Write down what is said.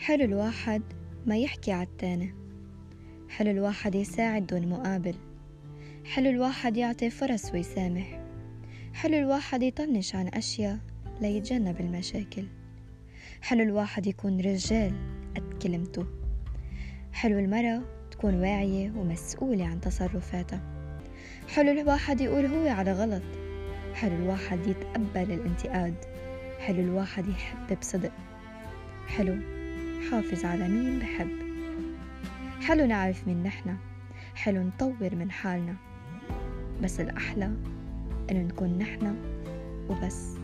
حلو الواحد ما يحكي عالتاني حلو الواحد يساعد دون مقابل. حلو الواحد يعطي فرص ويسامح. حلو الواحد يطنش عن أشياء ليتجنب المشاكل. حلو الواحد يكون رجال قد كلمته حلو المرأة تكون واعية ومسؤولة عن تصرفاتها. حلو الواحد يقول هو على غلط. حلو الواحد يتقبل الانتقاد. حلو الواحد يحب بصدق. حلو. حافظ على مين بحب. حلو نعرف مين نحنا حلو نطور من حالنا بس الأحلى إنه نكون نحنا وبس.